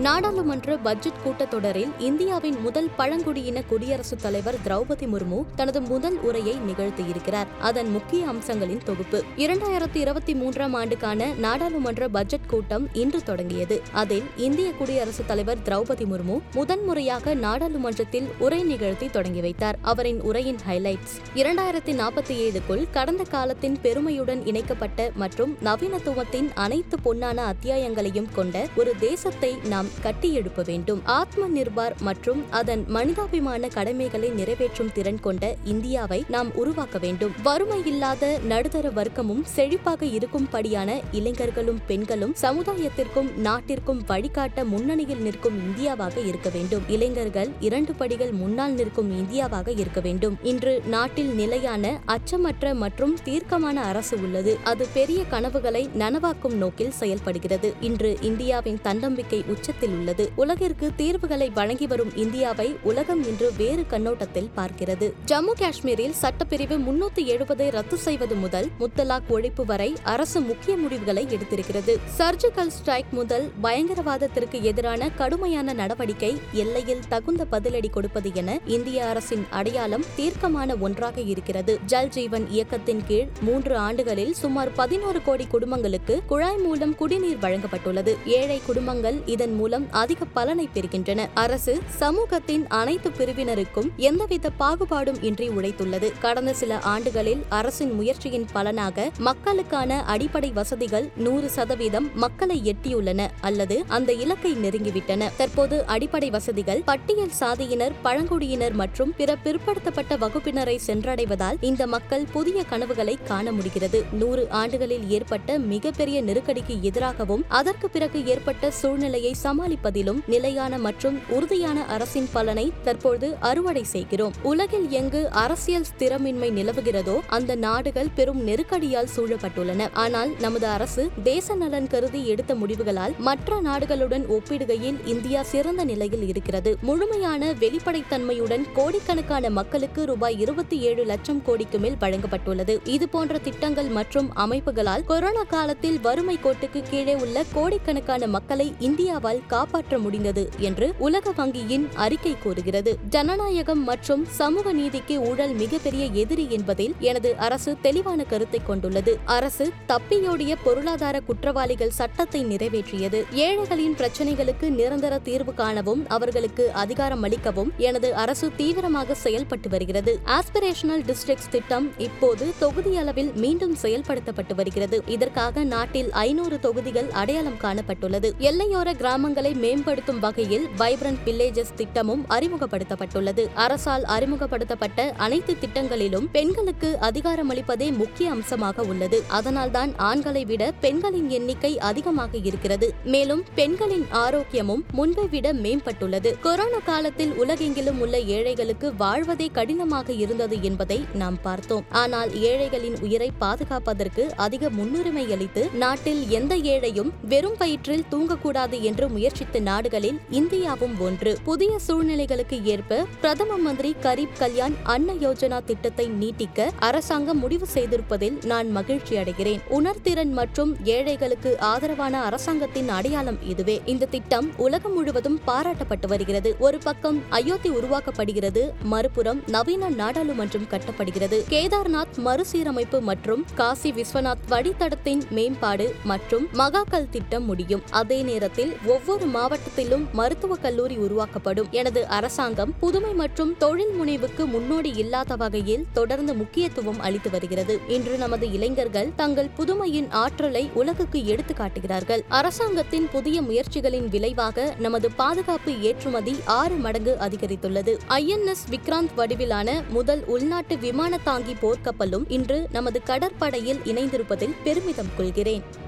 நாடாளுமன்ற பட்ஜெட் கூட்டத்தொடரில் இந்தியாவின் முதல் பழங்குடியின குடியரசுத் தலைவர் திரௌபதி முர்மு தனது முதல் உரையை நிகழ்த்தியிருக்கிறார். அதன் முக்கிய அம்சங்களின் தொகுப்பு. இரண்டாயிரத்தி இருபத்தி மூன்றாம் ஆண்டுக்கான நாடாளுமன்ற பட்ஜெட் கூட்டம் இன்று தொடங்கியது. அதில் இந்திய குடியரசுத் தலைவர் திரௌபதி முர்மு முதன்முறையாக நாடாளுமன்றத்தில் உரை நிகழ்த்தி தொடங்கி வைத்தார். அவரின் உரையின் ஹைலைட்ஸ் இரண்டாயிரத்தி நாற்பத்தி ஏழுக்குள் கடந்த காலத்தின் பெருமையுடன் இணைக்கப்பட்ட மற்றும் நவீனத்துவத்தின் அனைத்து பொன்னான அத்தியாயங்களையும் கொண்ட ஒரு தேசத்தை நாம் கட்டியெழுப்ப வேண்டும். ஆத்ம நிர்பார் மற்றும் அதன் மனிதாபிமான கடமைகளை நிறைவேற்றும் திறன் கொண்ட இந்தியாவை நாம் உருவாக்க வேண்டும். வறுமை இல்லாத நடுத்தர வர்க்கமும் செழிப்பாக இருக்கும்படியான இளைஞர்களும் பெண்களும் சமுதாயத்திற்கும் நாட்டிற்கும் வழிகாட்ட முன்னணியில் நிற்கும் இந்தியாவாக இருக்க வேண்டும். இளைஞர்கள் இரண்டு படிகள் முன்னால் நிற்கும் இந்தியாவாக இருக்க வேண்டும். இன்று நாட்டில் நிலையான அச்சமற்ற மற்றும் தீர்க்கமான அரசு உள்ளது. அது பெரிய கனவுகளை நனவாக்கும் நோக்கில் செயல்படுகிறது. இன்று இந்தியாவின் தன்னம்பிக்கை உச்சத்தில் உள்ளது. உலகிற்கு தீர்வுகளை வழங்கி வரும் இந்தியாவை உலகம் இன்று வேறு கண்ணோட்டத்தில் பார்க்கிறது. ஜம்மு காஷ்மீரில் சட்டப்பிரிவு முன்னூத்தி எழுபதை ரத்து செய்வது முதல் முத்தலாக் ஒழிப்பு வரை அரசு முக்கிய முடிவுகளை எடுத்திருக்கிறது. சர்ஜிக்கல் ஸ்ட்ரைக் முதல் பயங்கரவாதத்திற்கு எதிரான கடுமையான நடவடிக்கை எல்லையில் தகுந்த பதிலடி கொடுப்பது என இந்திய அரசின் அடையாளம் தீர்க்கமான ஒன்றாக இருக்கிறது. ஜல் ஜீவன் இயக்கத்தின் கீழ் மூன்று ஆண்டுகளில் சுமார் பதினோரு கோடி குடும்பங்களுக்கு குழாய் மூலம் குடிநீர் வழங்கப்பட்டுள்ளது. ஏழை குடும்பங்கள் இதன் மூலம் அதிக பலனை பெறுகின்றன. அரசு சமூகத்தின் அனைத்து பிரிவினருக்கும் எந்தவித பாகுபாடும் இன்றி உழைத்துள்ளது. கடந்த சில ஆண்டுகளில் அரசின் முயற்சியின் பலனாக மக்களுக்கான அடிப்படை வசதிகள் நூறு சதவீதம் மக்களை எட்டியுள்ளன அல்லது அந்த இலக்கை நெருங்கிவிட்டன. தற்போது அடிப்படை வசதிகள் பட்டியல் சாதியினர் பழங்குடியினர் மற்றும் பிற பிற்படுத்தப்பட்ட வகுப்பினரை சென்றடைவதால் இந்த மக்கள் புதிய கனவுகளை காண முடிகிறது. நூறு ஆண்டுகளில் ஏற்பட்ட மிகப்பெரிய நெருக்கடிக்கு எதிராகவும் அதற்கு பிறகு ஏற்பட்ட சூழ்நிலையை சமாளிப்பதிலும் நிலையான மற்றும் உறுதியான அரசின் பலனை தற்பொழுது அறுவடை செய்கிறோம். உலகில் எங்கு அரசியல் ஸ்திரமின்மை நிலவுகிறதோ அந்த நாடுகள் பெரும் நெருக்கடியால் சூழப்பட்டுள்ளன. ஆனால் நமது அரசு தேச நலன் கருதி எடுத்த முடிவுகளால் மற்ற நாடுகளுடன் ஒப்பிடுகையில் இந்தியா சிறந்த நிலையில் இருக்கிறது. முழுமையான வெளிப்படைத்தன்மையுடன் கோடிக்கணக்கான மக்களுக்கு ரூபாய் இருபத்தி ஏழு லட்சம் கோடிக்கு மேல் வழங்கப்பட்டுள்ளது. இதுபோன்ற திட்டங்கள் மற்றும் அமைப்புகளால் கொரோனா காலத்தில் வறுமை கோட்டுக்கு கீழே உள்ள கோடிக்கணக்கான மக்களை இந்தியாவால் காப்பாற்ற முடிந்தது என்று உலக வங்கியின் அறிக்கை கூறுகிறது. ஜனநாயகம் மற்றும் சமூக நீதிக்கு ஊழல் மிகப்பெரிய எதிரி என்பதில் எனது அரசு தெளிவான கருத்தை கொண்டுள்ளது. அரசு தப்பியோடிய பொருளாதார குற்றவாளிகள் சட்டத்தை நிறைவேற்றியது. ஏழைகளின் பிரச்சனைகளுக்கு நிரந்தர தீர்வு காணவும் அவர்களுக்கு அதிகாரம் அளிக்கவும் எனது அரசு தீவிரமாக செயல்பட்டு வருகிறது. ஆஸ்பிரேஷனல் டிஸ்ட்ரிக்ட்ஸ் திட்டம் இப்போது தொகுதி அளவில் மீண்டும் செயல்படுத்தப்பட்டு வருகிறது. இதற்காக நாட்டில் ஐநூறு தொகுதிகள் அடையாளம் காணப்பட்டுள்ளது. எல்லையோர கிராமங்கள் மேம்படுத்தும் வகையில் வைப்ரண்ட் வில்லேஜஸ் திட்டமும் அறிமுகப்படுத்தப்பட்டுள்ளது. அரசால் அறிமுகப்படுத்தப்பட்ட அனைத்து திட்டங்களிலும் பெண்களுக்கு அதிகாரமளிப்பதே முக்கிய அம்சமாக உள்ளது. அதனால்தான் ஆண்களை விட பெண்களின் எண்ணிக்கை அதிகமாக இருக்கிறது. மேலும் பெண்களின் ஆரோக்கியமும் முன்பை விட மேம்பட்டுள்ளது. கொரோனா காலத்தில் உலகெங்கிலும் உள்ள ஏழைகளுக்கு வாழ்வதே கடினமாக இருந்தது என்பதை நாம் பார்த்தோம். ஆனால் ஏழைகளின் உயிரை பாதுகாப்பதற்கு அதிக முன்னுரிமை அளித்து நாட்டில் எந்த ஏழையும் வெறும் வயிற்றில் தூங்கக்கூடாது என்று முயற்சித்த நாடுகளில் இந்தியாவும் ஒன்று. புதிய சூழ்நிலைகளுக்கு ஏற்ப பிரதம மந்திரி கரீப் கல்யாண் அன்ன யோஜனா திட்டத்தை நீட்டிக்க அரசாங்கம் முடிவு செய்திருப்பதில் நான் மகிழ்ச்சி அடைகிறேன். உணர்திறன் மற்றும் ஏழைகளுக்கு ஆதரவான அரசாங்கத்தின் அடையாளம் இதுவே. இந்த திட்டம் உலகம் முழுவதும் பாராட்டப்பட்டு வருகிறது. ஒரு பக்கம் அயோத்தி உருவாக்கப்படுகிறது மறுபுறம் நவீன நாடாளுமன்றம் கட்டப்படுகிறது. கேதார்நாத் மறுசீரமைப்பு மற்றும் காசி விஸ்வநாத் வழித்தடத்தின் மேம்பாடு மற்றும் மகாக்கல் திட்டம் முடியும். அதே நேரத்தில் ஒவ்வொரு ஒவ்வொரு மாவட்டத்திலும் மருத்துவக் கல்லூரி உருவாக்கப்படும். எனது அரசாங்கம் புதுமை மற்றும் தொழில் முனைவுக்கு முன்னோடி இல்லாத வகையில் தொடர்ந்து முக்கியத்துவம் அளித்து வருகிறது. இன்று நமது இளைஞர்கள் தங்கள் புதுமையின் ஆற்றலை உலகுக்கு எடுத்து காட்டுகிறார்கள். அரசாங்கத்தின் புதிய முயற்சிகளின் விளைவாக நமது பாதுகாப்பு ஏற்றுமதி ஆறு மடங்கு அதிகரித்துள்ளது. ஐஎன்எஸ் விக்ராந்த் வடிவிலான முதல் உள்நாட்டு விமான தாங்கி போர்க்கப்பலும் இன்று நமது கடற்படையில் இணைந்திருப்பதில் பெருமிதம் கொள்கிறேன்.